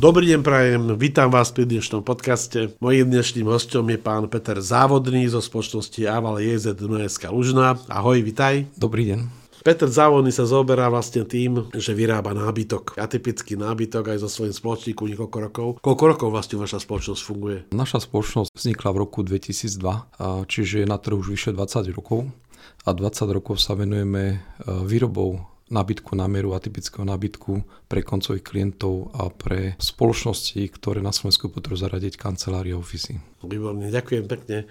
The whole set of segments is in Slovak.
Dobrý deň, prajem, vítam vás pri dnešnom podcaste. Mojím dnešným hostom je pán Peter Závodný zo spoločnosti Aval JZ Dunajská Lužná. Ahoj, vitaj. Dobrý deň. Peter Závodný sa zoberá vlastne tým, že vyrába nábytok. Atypický nábytok aj so svojím spoločníkom niekoľko rokov. Koľko rokov vlastne vaša spoločnosť funguje? Naša spoločnosť vznikla v roku 2002, čiže je na trhu už vyše 20 rokov a 20 rokov sa venujeme e, výrobou nábytku na mieru, atypického nábytku pre koncových klientov a pre spoločnosti, ktoré na Slovensku potrebujú zaradiť kancelárie a ofisy. Výborne, ďakujem pekne.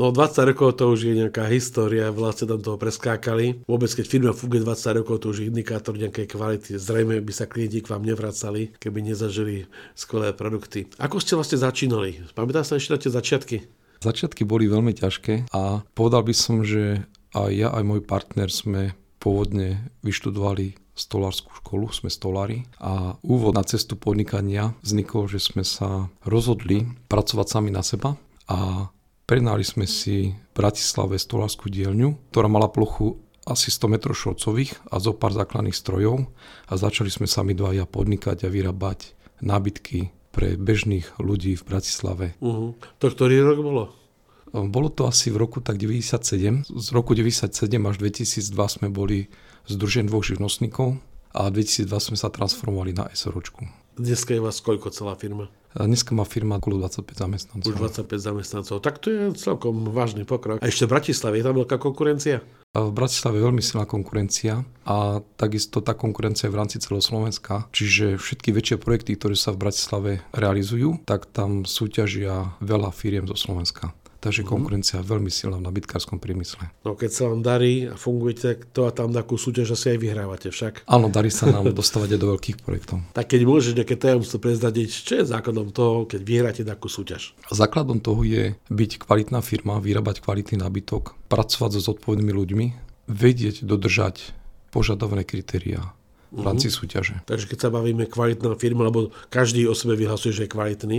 No 20 rokov to už je nejaká história, vlastne tam toho preskákali. Vôbec keď firma funguje 20 rokov, to už je indikátor nejakej kvality. Zrejme by sa klienti k vám nevracali, keby nezažili skvelé produkty. Ako ste vlastne začínali? Pamätáte sa ešte na tie začiatky? Začiatky boli veľmi ťažké a povedal by som, že aj ja, aj môj partner sme pôvodne vyštudovali stolárskú školu, sme stolári a úvod na cestu podnikania vznikol, že sme sa rozhodli pracovať sami na seba a prenali sme si v Bratislave stolárskú dielňu, ktorá mala plochu asi 100 m šorcových a zo pár základných strojov a začali sme sami dvaja podnikať a vyrábať nábytky pre bežných ľudí v Bratislave. Uh-huh. To ktorý rok bolo? Bolo to asi v roku tak 97. Z roku 97 až 2002 sme boli združen dvoch živnostníkov a 2002 sme sa transformovali na SROčku. Dneska je vás koľko celá firma? Dneska má firma okolo 25 zamestnancov. Už 25 zamestnancov. Tak to je celkom vážny pokrok. A ešte v Bratislave je tam veľká konkurencia? V Bratislave je veľmi silná konkurencia a takisto tá konkurencia je v rámci celého Slovenska. Čiže všetky väčšie projekty, ktoré sa v Bratislave realizujú, tak tam súťažia veľa firiem zo Slovenska. Takže mm-hmm. konkurencia je veľmi silná v nabytkárskom priemysle. No keď sa vám darí a fungujete, to a tam takú súťaž asi aj vyhrávate však. Áno, darí sa nám dostávať aj do veľkých projektov. Tak keď môžeš nejaké tajomstvo prezradiť, čo je základom toho, keď vyhráte takú súťaž? Základom toho je byť kvalitná firma, vyrábať kvalitný nábytok, pracovať so zodpovednými ľuďmi, vedieť dodržať požadované kritériá v rámci uh-huh. súťaže. Takže keď sa bavíme kvalitná firma, lebo každý o sebe vyhlasuje, že je kvalitný,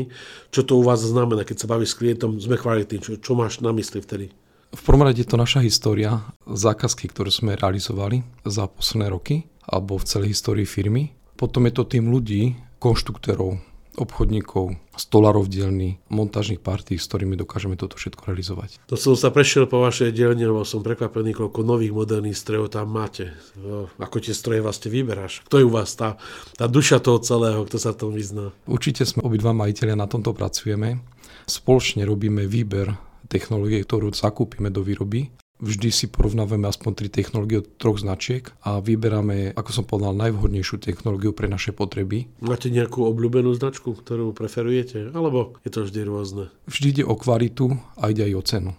čo to u vás znamená, keď sa bavíš s klientom, sme kvalitní, čo, čo máš na mysli vtedy? V prvom rade je to naša história, zákazky, ktoré sme realizovali za posledné roky, alebo v celej histórii firmy. Potom je to tým ľudí, konštruktérov, obchodníkov, stolárov dielny, montážnych partí, s ktorými dokážeme toto všetko realizovať. To som sa prešiel po vašej dielni, lebo som prekvapený, koľko nových moderných strojov tam máte. Ako tie stroje vlastne vyberáš? Kto je u vás tá, tá duša toho celého, kto sa tom vyzná? Určite sme obidva majiteľia, na tomto pracujeme. Spoločne robíme výber technológie, ktorú zakúpime do výroby Vždy si porovnávame aspoň tri technológie od troch značiek a vyberáme, ako som povedal, najvhodnejšiu technológiu pre naše potreby. Máte nejakú obľúbenú značku, ktorú preferujete? Alebo je to vždy rôzne? Vždy ide o kvalitu a ide aj o cenu.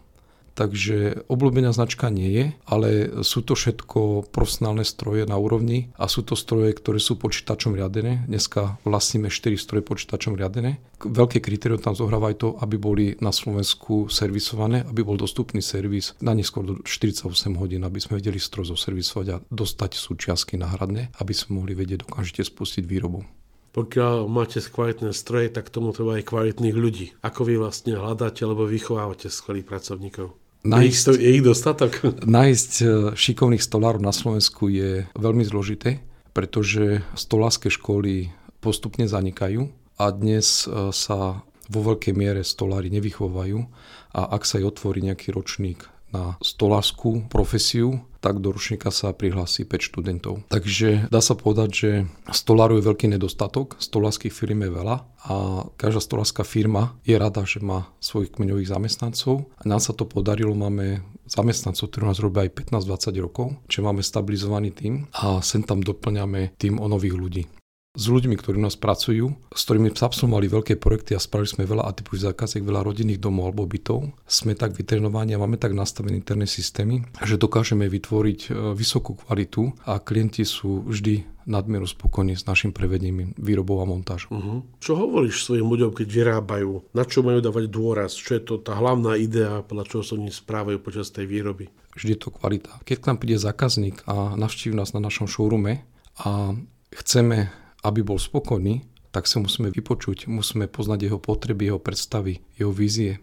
Takže obľúbená značka nie je, ale sú to všetko profesionálne stroje na úrovni a sú to stroje, ktoré sú počítačom riadené. Dneska vlastníme 4 stroje počítačom riadené. Veľké kritérium tam zohráva aj to, aby boli na Slovensku servisované, aby bol dostupný servis na neskôr do 48 hodín, aby sme vedeli stroj zoservisovať a dostať súčiastky náhradné, aby sme mohli vedieť okamžite spustiť výrobu pokiaľ máte kvalitné stroje, tak tomu treba aj kvalitných ľudí. Ako vy vlastne hľadáte alebo vychovávate skvelých pracovníkov? Nájsť, je, ich, je ich dostatok? Nájsť e, šikovných stolárov na Slovensku je veľmi zložité, pretože stolárske školy postupne zanikajú a dnes e, sa vo veľkej miere stolári nevychovajú a ak sa aj otvorí nejaký ročník na stolárskú profesiu, tak do ročníka sa prihlási 5 študentov. Takže dá sa povedať, že stolárov je veľký nedostatok, stolárskych firm je veľa a každá stolárska firma je rada, že má svojich kmeňových zamestnancov. A nám sa to podarilo, máme zamestnancov, ktorí nás robia aj 15-20 rokov, čiže máme stabilizovaný tým a sem tam doplňame tým o nových ľudí. S ľuďmi, ktorí u nás pracujú, s ktorými absolvovali veľké projekty a spravili sme veľa atypových zákaziek, veľa rodinných domov alebo bytov. Sme tak vytrenovaní a máme tak nastavené interné systémy, že dokážeme vytvoriť e, vysokú kvalitu a klienti sú vždy nadmieru spokojní s našim prevedením výrobou a montážou. Uh-huh. Čo hovoríš svojim ľuďom, keď vyrábajú? Na čo majú dávať dôraz? Čo je to tá hlavná idea, podľa čoho sa oni správajú počas tej výroby? Vždy je to kvalita. Keď k nám príde zákazník a navštívi nás na našom showroome a chceme aby bol spokojný, tak sa musíme vypočuť, musíme poznať jeho potreby, jeho predstavy, jeho vízie.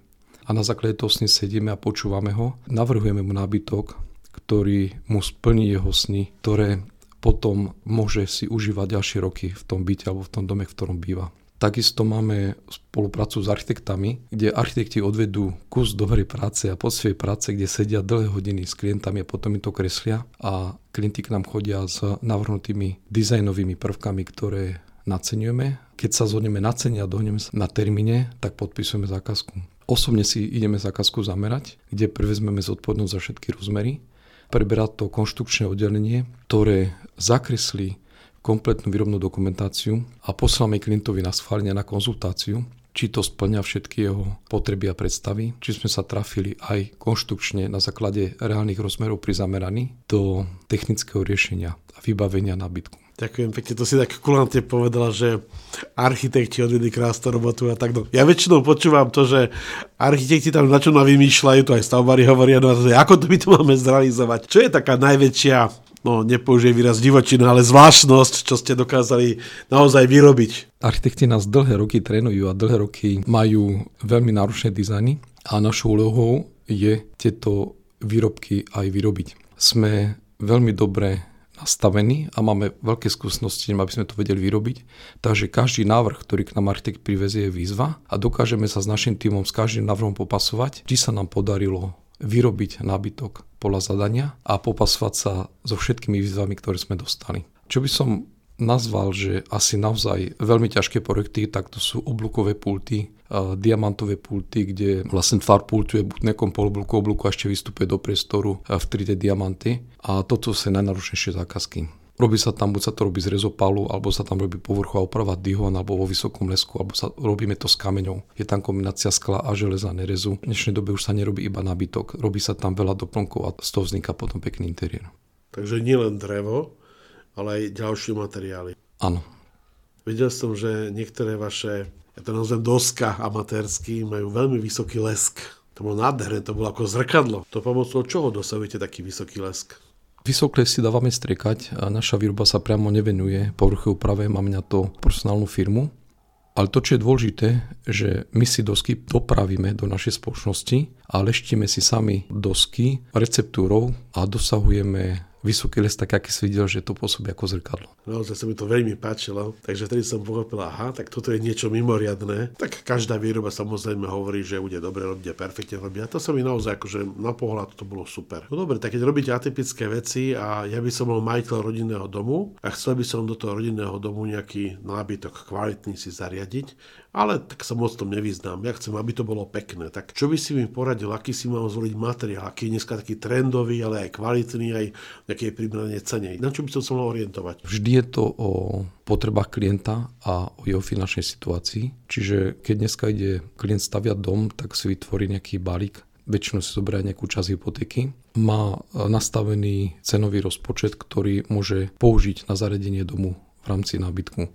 A na základe toho sny sedíme a počúvame ho, navrhujeme mu nábytok, ktorý mu splní jeho sny, ktoré potom môže si užívať ďalšie roky v tom byte alebo v tom dome, v ktorom býva. Takisto máme spoluprácu s architektami, kde architekti odvedú kus dobrej práce a svojej práce, kde sedia dlhé hodiny s klientami a potom im to kreslia a klienti k nám chodia s navrhnutými dizajnovými prvkami, ktoré naceňujeme. Keď sa zhodneme na cene a dohneme sa na termíne, tak podpisujeme zákazku. Osobne si ideme zákazku zamerať, kde prevezmeme zodpovednosť za všetky rozmery. Preberá to konštrukčné oddelenie, ktoré zakreslí kompletnú výrobnú dokumentáciu a posláme klientovi na schválenie na konzultáciu, či to splňa všetky jeho potreby a predstavy, či sme sa trafili aj konštrukčne na základe reálnych rozmerov pri zameraní do technického riešenia a vybavenia nábytku. Ďakujem pekne, to si tak kulantne povedala, že architekti odvedli krásnu robotu a tak. No. Ja väčšinou počúvam to, že architekti tam na čo vymýšľajú, to aj stavbári hovoria, no, ako to by to máme zrealizovať. Čo je taká najväčšia no nepoužijem výraz divočina, ale zvláštnosť, čo ste dokázali naozaj vyrobiť. Architekti nás dlhé roky trénujú a dlhé roky majú veľmi náročné dizajny a našou úlohou je tieto výrobky aj vyrobiť. Sme veľmi dobre nastavení a máme veľké skúsenosti, aby sme to vedeli vyrobiť. Takže každý návrh, ktorý k nám architekt privezie, je výzva a dokážeme sa s našim týmom s každým návrhom popasovať, či sa nám podarilo vyrobiť nábytok podľa zadania a popasovať sa so všetkými výzvami, ktoré sme dostali. Čo by som nazval, že asi naozaj veľmi ťažké projekty, tak to sú oblúkové pulty, diamantové pulty, kde vlastne tvar pultu je buď nekom polobluku, oblúku a ešte vystupuje do priestoru v 3D diamanty. A toto sú najnáročnejšie zákazky. Robí sa tam, buď sa to robí z rezopalu, alebo sa tam robí povrchová oprava dihon, alebo vo vysokom lesku, alebo sa, robíme to s kameňou. Je tam kombinácia skla a železa nerezu. V dnešnej dobe už sa nerobí iba nábytok, robí sa tam veľa doplnkov a z toho vzniká potom pekný interiér. Takže nielen drevo, ale aj ďalšie materiály. Áno. Videl som, že niektoré vaše, ja to nazvem doska amatérsky, majú veľmi vysoký lesk. To bolo nádherné, to bolo ako zrkadlo. To pomocou čoho dosahujete taký vysoký lesk? Vysokle si dávame strekať a naša výroba sa priamo nevenuje povrchu úprave, máme na to profesionálnu firmu. Ale to, čo je dôležité, že my si dosky dopravíme do našej spoločnosti a leštíme si sami dosky receptúrou a dosahujeme vysoký les, tak aký si videl, že to pôsobí ako zrkadlo. No, sa mi to veľmi páčilo, takže vtedy som pochopil, aha, tak toto je niečo mimoriadné. Tak každá výroba samozrejme hovorí, že bude dobre robiť a perfektne robiť. A to sa mi naozaj akože na pohľad to bolo super. No dobre, tak keď robíte atypické veci a ja by som bol majiteľ rodinného domu a chcel by som do toho rodinného domu nejaký nábytok kvalitný si zariadiť, ale tak sa moc tom nevyznám. Ja chcem, aby to bolo pekné. Tak čo by si mi poradil, aký si mám zvoliť materiál, aký je dneska taký trendový, ale aj kvalitný, aj nejaké primerané cene. Na čo by som sa mal orientovať? Vždy je to o potrebách klienta a o jeho finančnej situácii. Čiže keď dneska ide klient staviať dom, tak si vytvorí nejaký balík väčšinou si zoberá nejakú časť hypotéky, má nastavený cenový rozpočet, ktorý môže použiť na zaredenie domu v rámci nábytku.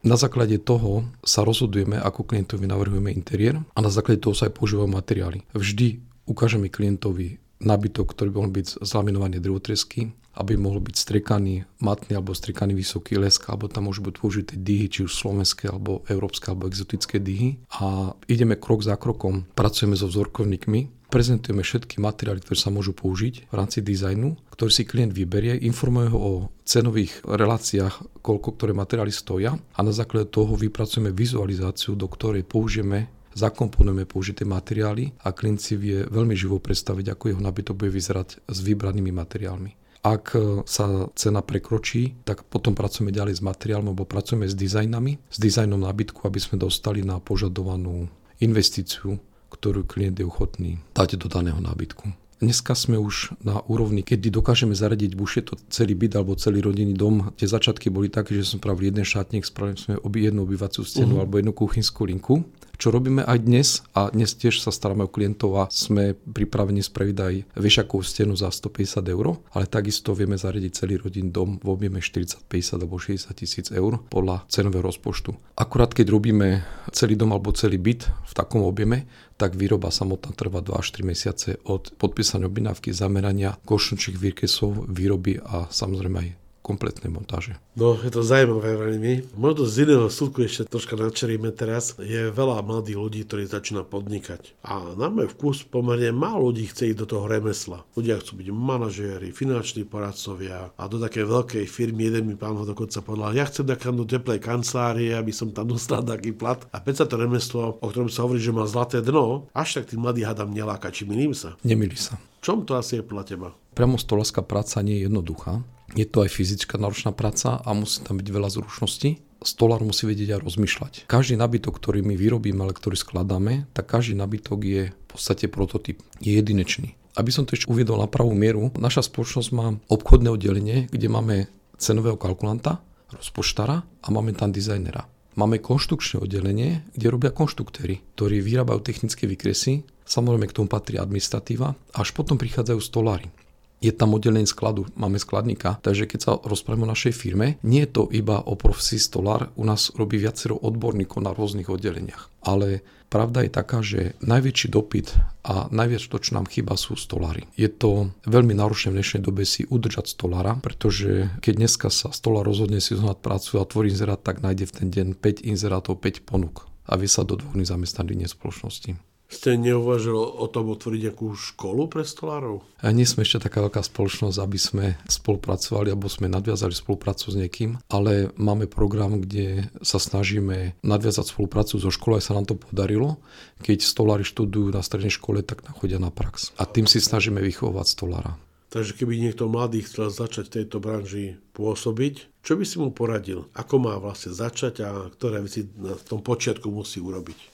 Na základe toho sa rozhodujeme, ako klientovi navrhujeme interiér a na základe toho sa aj používajú materiály. Vždy ukážeme klientovi nábytok, ktorý by mohol byť zlaminovaný drevotresky, aby mohol byť strekaný matný alebo strekaný vysoký lesk, alebo tam môžu byť použité dyhy, či už slovenské, alebo európske, alebo exotické dyhy. A ideme krok za krokom, pracujeme so vzorkovníkmi, prezentujeme všetky materiály, ktoré sa môžu použiť v rámci dizajnu, ktorý si klient vyberie, informuje ho o cenových reláciách, koľko ktoré materiály stoja a na základe toho vypracujeme vizualizáciu, do ktorej použijeme zakomponujeme použité materiály a klient si vie veľmi živo predstaviť, ako jeho nabytok bude vyzerať s vybranými materiálmi. Ak sa cena prekročí, tak potom pracujeme ďalej s materiálom alebo pracujeme s dizajnami, s dizajnom nábytku, aby sme dostali na požadovanú investíciu ktorú klient je ochotný dať do daného nábytku. Dneska sme už na úrovni, kedy dokážeme zaradiť buď je to celý byt alebo celý rodinný dom. Tie začiatky boli také, že sme spravili jeden šatník, spravili sme obi jednu obyvaciu stenu uh-huh. alebo jednu kuchynskú linku čo robíme aj dnes a dnes tiež sa staráme o klientov a sme pripravení spraviť aj vešakovú stenu za 150 eur, ale takisto vieme zariadiť celý rodin dom v objeme 40, 50 alebo 60 tisíc eur podľa cenového rozpočtu. Akurát keď robíme celý dom alebo celý byt v takom objeme, tak výroba samotná trvá 2 až 3 mesiace od podpísania objednávky, zamerania košnučích výrkesov, výroby a samozrejme aj kompletnej montáže. No, je to zaujímavé veľmi. Možno z iného súdku ešte troška načeríme teraz. Je veľa mladých ľudí, ktorí začína podnikať. A na môj vkus pomerne málo ľudí chce ísť do toho remesla. Ľudia chcú byť manažéri, finanční poradcovia a do také veľkej firmy. Jeden mi pán ho dokonca povedal, ja chcem do teplej kancelárie, aby som tam dostal taký plat. A sa to remeslo, o ktorom sa hovorí, že má zlaté dno, až tak tí mladí hadam neláka, či milím sa. Nemili sa. Čom to asi je podľa teba? Priamo stolaská práca nie je jednoduchá. Je to aj fyzická náročná práca a musí tam byť veľa zručností. Stolár musí vedieť aj rozmýšľať. Každý nabytok, ktorý my vyrobíme, ale ktorý skladáme, tak každý nabytok je v podstate prototyp. Je jedinečný. Aby som to ešte uviedol na pravú mieru, naša spoločnosť má obchodné oddelenie, kde máme cenového kalkulanta, rozpočtára a máme tam dizajnera. Máme konštrukčné oddelenie, kde robia konštruktéry, ktorí vyrábajú technické výkresy, samozrejme k tomu patrí administratíva, až potom prichádzajú stolári je tam oddelenie skladu, máme skladníka, takže keď sa rozprávame o našej firme, nie je to iba o profesii stolár, u nás robí viacero odborníkov na rôznych oddeleniach. Ale pravda je taká, že najväčší dopyt a najviac to, čo nám chýba, sú stolári. Je to veľmi náročné v dnešnej dobe si udržať stolára, pretože keď dneska sa stolár rozhodne si zohnať prácu a tvorí inzerát, tak nájde v ten deň 5 inzerátov, 5 ponúk a vie sa do dvoch zamestnaní spoločnosti. Ste neuvažili o tom otvoriť nejakú školu pre stolárov? A nie sme ešte taká veľká spoločnosť, aby sme spolupracovali alebo sme nadviazali spoluprácu s niekým, ale máme program, kde sa snažíme nadviazať spoluprácu so školou, aj sa nám to podarilo. Keď stolári študujú na strednej škole, tak chodia na prax. A tým si snažíme vychovať stolára. Takže keby niekto mladý chcel začať v tejto branži pôsobiť, čo by si mu poradil? Ako má vlastne začať a ktoré veci na tom počiatku musí urobiť?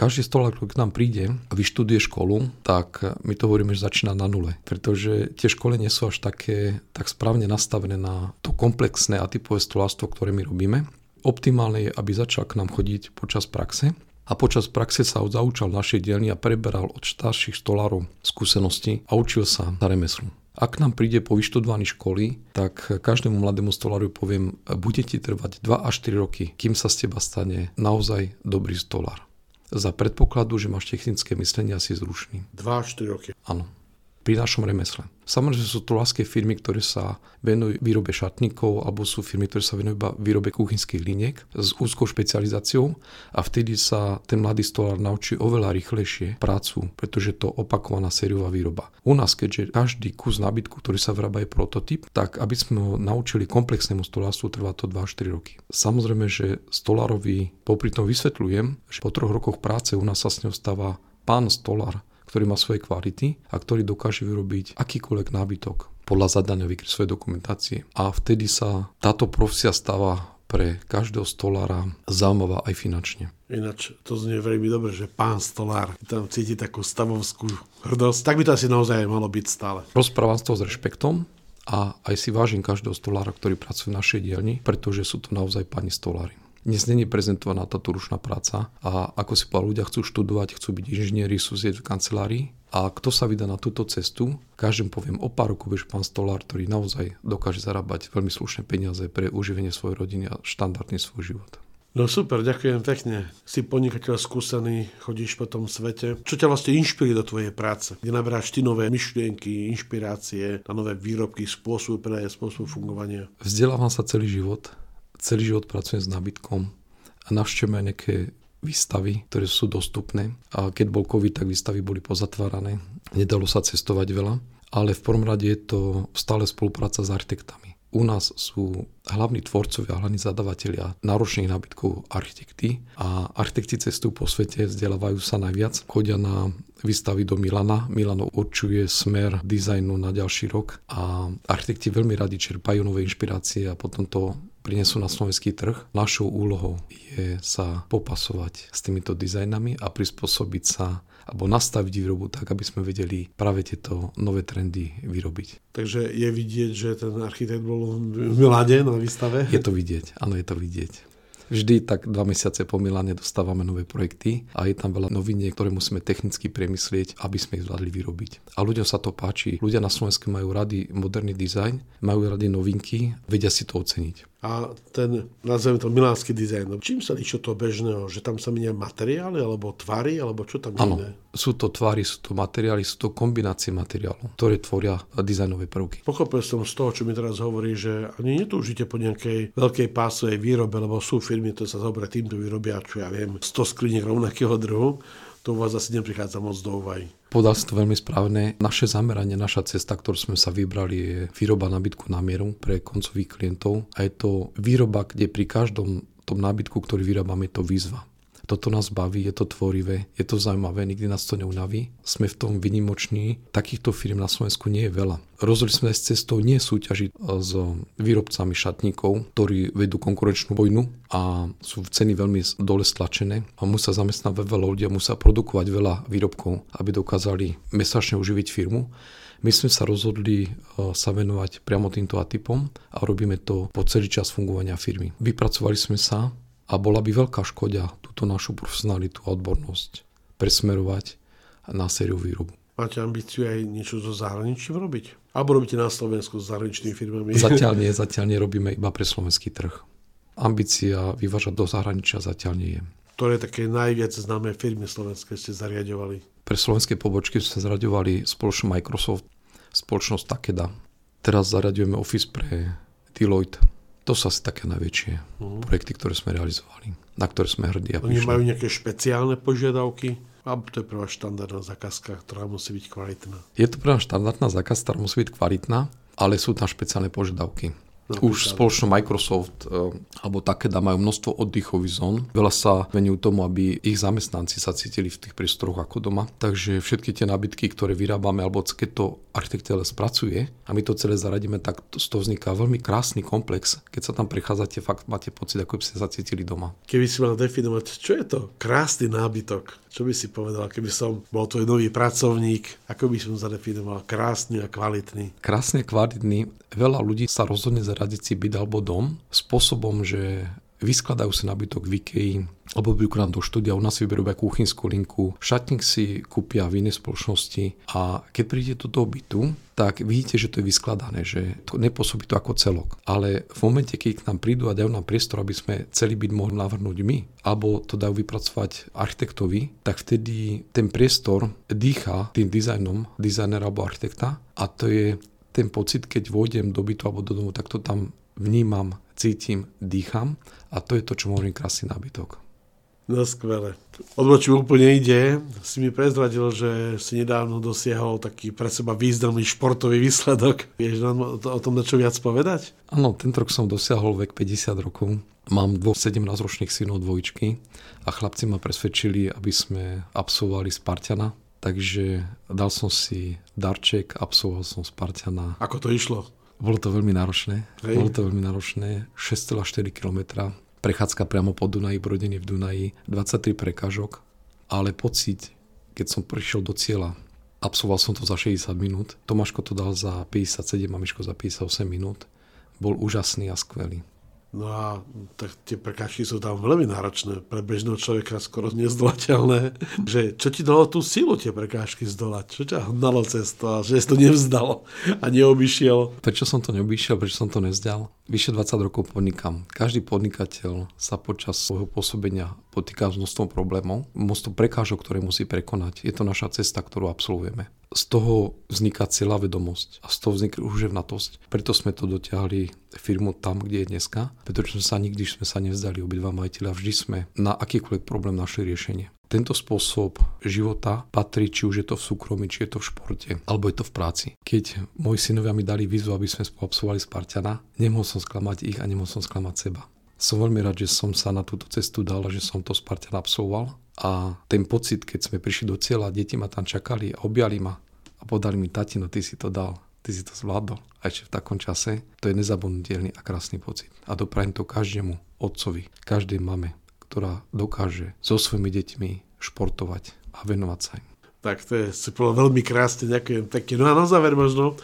Každý stolár, ktorý k nám príde a vyštuduje školu, tak my to hovoríme, že začína na nule. Pretože tie školy nie sú až také tak správne nastavené na to komplexné a typové stolárstvo, ktoré my robíme. Optimálne je, aby začal k nám chodiť počas praxe a počas praxe sa zaučal v našej dielni a preberal od starších stolárov skúsenosti a učil sa na remeslu. Ak nám príde po vyštudovaní školy, tak každému mladému stoláru poviem, bude ti trvať 2 až 4 roky, kým sa z teba stane naozaj dobrý stolár za predpokladu, že máš technické myslenie asi zrušný. 2-4 roky. Áno pri našom remesle. Samozrejme sú to láske firmy, ktoré sa venujú výrobe šatníkov alebo sú firmy, ktoré sa venujú iba výrobe kuchynských liniek s úzkou špecializáciou a vtedy sa ten mladý stolár naučí oveľa rýchlejšie prácu, pretože to opakovaná sériová výroba. U nás, keďže každý kus nábytku, ktorý sa vyrába je prototyp, tak aby sme ho naučili komplexnému stolárstvu, trvá to 2-4 roky. Samozrejme, že stolárovi popri tom vysvetľujem, že po troch rokoch práce u nás sa s ňou stáva pán stolár, ktorý má svoje kvality a ktorý dokáže vyrobiť akýkoľvek nábytok podľa zadania svojej dokumentácie. A vtedy sa táto profesia stáva pre každého stolára zaujímavá aj finančne. Ináč to znie veľmi dobre, že pán stolár tam cíti takú stavovskú hrdosť. Tak by to asi naozaj malo byť stále. Rozprávam to s rešpektom a aj si vážim každého stolára, ktorý pracuje v našej dielni, pretože sú to naozaj pani stolári. Dnes není prezentovaná táto rušná práca a ako si povedal, ľudia chcú študovať, chcú byť inžinieri, sú v kancelárii a kto sa vydá na túto cestu, každým poviem o pár rokov, vieš pán Stolár, ktorý naozaj dokáže zarábať veľmi slušné peniaze pre uživenie svojej rodiny a štandardný svoj život. No super, ďakujem pekne. Si podnikateľ skúsený, chodíš po tom svete. Čo ťa vlastne inšpiruje do tvojej práce? Kde naberáš ty nové myšlienky, inšpirácie na nové výrobky, spôsob pre spôsob fungovania? Vzdelávam sa celý život celý život pracujem s nábytkom a navštevujeme nejaké výstavy, ktoré sú dostupné. A keď bol COVID, tak výstavy boli pozatvárané. Nedalo sa cestovať veľa, ale v prvom rade je to stále spolupráca s architektami. U nás sú hlavní tvorcovia, hlavní zadavatelia náročných nábytkov architekty a architekti cestujú po svete, vzdelávajú sa najviac, chodia na výstavy do Milana. Milano určuje smer dizajnu na ďalší rok a architekti veľmi radi čerpajú nové inšpirácie a potom to prinesú na slovenský trh. Našou úlohou je sa popasovať s týmito dizajnami a prispôsobiť sa alebo nastaviť výrobu tak, aby sme vedeli práve tieto nové trendy vyrobiť. Takže je vidieť, že ten architekt bol v Milane na výstave? Je to vidieť, áno, je to vidieť. Vždy tak dva mesiace po Milane dostávame nové projekty a je tam veľa noviniek, ktoré musíme technicky premyslieť, aby sme ich zvládli vyrobiť. A ľuďom sa to páči. Ľudia na Slovensku majú rady moderný dizajn, majú rady novinky, vedia si to oceniť a ten, nazveme to milánsky dizajn. Čím sa líši od toho bežného? Že tam sa menia materiály, alebo tvary, alebo čo tam Áno, sú to tvary, sú to materiály, sú to kombinácie materiálov, ktoré tvoria dizajnové prvky. Pochopil som z toho, čo mi teraz hovorí, že ani netúžite po nejakej veľkej pásovej výrobe, lebo sú firmy, ktoré sa zobre týmto vyrobia, čo ja viem, 100 skliniek rovnakého druhu to u vás asi neprichádza moc do úvahy. Povedal si to veľmi správne. Naše zameranie, naša cesta, ktorú sme sa vybrali, je výroba nábytku na mieru pre koncových klientov a je to výroba, kde pri každom tom nábytku, ktorý vyrábame, je to výzva. Toto nás baví, je to tvorivé, je to zaujímavé, nikdy nás to neunaví. Sme v tom vynimoční. Takýchto firm na Slovensku nie je veľa. Rozhodli sme s cestou nie súťažiť s výrobcami šatníkov, ktorí vedú konkurenčnú vojnu a sú ceny veľmi dole stlačené a musia zamestnávať veľa ľudí a musia produkovať veľa výrobkov, aby dokázali mesačne uživiť firmu. My sme sa rozhodli e, sa venovať priamo týmto atypom a robíme to po celý čas fungovania firmy. Vypracovali sme sa a bola by veľká škoda túto našu profesionalitu a odbornosť presmerovať na sériu výrobu. Máte ambíciu aj niečo so zahraničím robiť? Alebo robíte na Slovensku s zahraničnými firmami? Zatiaľ nie, zatiaľ nerobíme iba pre slovenský trh. Ambícia vyvážať do zahraničia zatiaľ nie je. Ktoré také najviac známe firmy slovenské ste zariadovali? Pre slovenské pobočky sme zariadovali spoločnosť Microsoft, spoločnosť Takeda. Teraz zariadujeme Office pre Deloitte to sú asi také najväčšie uh-huh. projekty, ktoré sme realizovali, na ktoré sme hrdí. A Oni majú nejaké špeciálne požiadavky? Alebo to je prvá štandardná zákazka, ktorá musí byť kvalitná? Je to prvá štandardná zákazka, ktorá musí byť kvalitná, ale sú tam špeciálne požiadavky. Už spoločno Microsoft e, alebo Takeda majú množstvo oddychových zón. Veľa sa venujú tomu, aby ich zamestnanci sa cítili v tých priestoroch ako doma. Takže všetky tie nábytky, ktoré vyrábame, alebo keď to architekt spracuje a my to celé zaradíme, tak z toho vzniká veľmi krásny komplex. Keď sa tam prechádzate, fakt máte pocit, ako by ste sa cítili doma. Keby si mal definovať, čo je to krásny nábytok, čo by si povedal, keby som bol tvoj nový pracovník, ako by som zadefinoval krásny a kvalitný? Krásny a kvalitný. Veľa ľudí sa rozhodne zaradiť si byt alebo dom spôsobom, že vyskladajú si nabytok v Ikei, alebo by nám do štúdia, u nás si vyberú kuchynskú linku, šatník si kúpia v inej spoločnosti a keď prídete do toho bytu, tak vidíte, že to je vyskladané, že to nepôsobí to ako celok. Ale v momente, keď k nám prídu a dajú nám priestor, aby sme celý byt mohli navrhnúť my, alebo to dajú vypracovať architektovi, tak vtedy ten priestor dýcha tým dizajnom dizajnera alebo architekta a to je ten pocit, keď vôjdem do bytu alebo do domu, tak to tam vnímam, cítim, dýcham a to je to, čo hovorím krásny nábytok. No skvelé. Odbočím úplne ide. Si mi prezradil, že si nedávno dosiahol taký pre seba významný športový výsledok. Vieš nám o tom čo viac povedať? Áno, tento rok som dosiahol vek 50 rokov. Mám dvoch 17-ročných synov dvojčky a chlapci ma presvedčili, aby sme absolvovali Spartana. Takže dal som si darček, absolvoval som Spartana. Ako to išlo? Bolo to veľmi náročné. Hej. Bolo to veľmi náročné. 6,4 km. Prechádzka priamo po Dunaji, brodenie v Dunaji. 23 prekážok. Ale pocit, keď som prišiel do cieľa, absolvoval som to za 60 minút. Tomáško to dal za 57 a Miško za 58 minút. Bol úžasný a skvelý. No a tak tie prekážky sú tam veľmi náročné, pre bežného človeka skoro nezdolateľné. Že čo ti dalo tú silu tie prekážky zdolať? Čo ťa hnalo cez to a že si to nevzdal a neobyšiel? Prečo som to neobyšiel, prečo som to nevzdal? Vyše 20 rokov podnikám. Každý podnikateľ sa počas svojho pôsobenia potýka s množstvom problémov, množstvom prekážok, ktoré musí prekonať. Je to naša cesta, ktorú absolvujeme z toho vzniká celá vedomosť a z toho vzniká uževnatosť. Preto sme to dotiahli firmu tam, kde je dneska, pretože sme sa nikdy sme sa nevzdali obidva majiteľa, vždy sme na akýkoľvek problém našli riešenie. Tento spôsob života patrí, či už je to v súkromí, či je to v športe, alebo je to v práci. Keď moji synovia mi dali výzvu, aby sme spoluabsovali Spartana, nemohol som sklamať ich a nemohol som sklamať seba. Som veľmi rád, že som sa na túto cestu dal a že som to Spartan absolvoval a ten pocit, keď sme prišli do cieľa, deti ma tam čakali a objali ma a podali mi, tatino, ty si to dal. ty si to zvládol. A ešte v takom čase, to je nezabudnutelný a krásny pocit. A doprajem to každému otcovi, každej mame, ktorá dokáže so svojimi deťmi športovať a venovať sa im. Tak to je, si veľmi krásne, ďakujem pekne. No a na záver možno,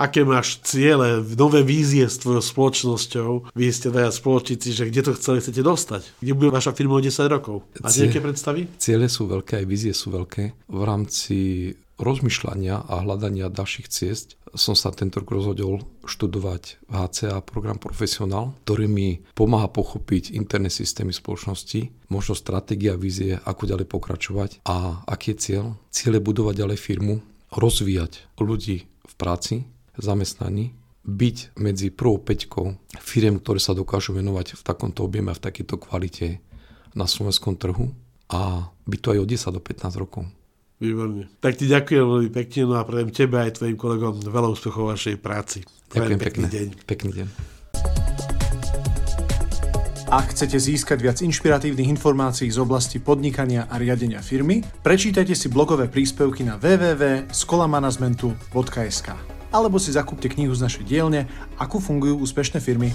aké máš ciele, nové vízie s tvojou spoločnosťou. Vy ste dvaja spoločníci, že kde to chceli chcete dostať? Kde bude vaša firma o 10 rokov? Máte nejaké predstavy? Ciele sú veľké, aj vízie sú veľké. V rámci rozmýšľania a hľadania ďalších ciest som sa tento rok rozhodol študovať v HCA program Profesionál, ktorý mi pomáha pochopiť interné systémy spoločnosti, možno stratégia, vízie, ako ďalej pokračovať a aký je cieľ. Cieľ je budovať ďalej firmu, rozvíjať ľudí v práci, zamestnaní, byť medzi prvou peťkou firiem, ktoré sa dokážu venovať v takomto objeme a v takejto kvalite na slovenskom trhu a byť to aj od 10 do 15 rokov. Výborne. Tak ti ďakujem veľmi pekne no a prajem tebe aj tvojim kolegom veľa úspechov v vašej práci. Ďakujem pekný pekne. deň. Pekný deň. Ak chcete získať viac inšpiratívnych informácií z oblasti podnikania a riadenia firmy, prečítajte si blogové príspevky na www.skolamanagementu.sk alebo si zakúpte knihu z našej dielne Ako fungujú úspešné firmy.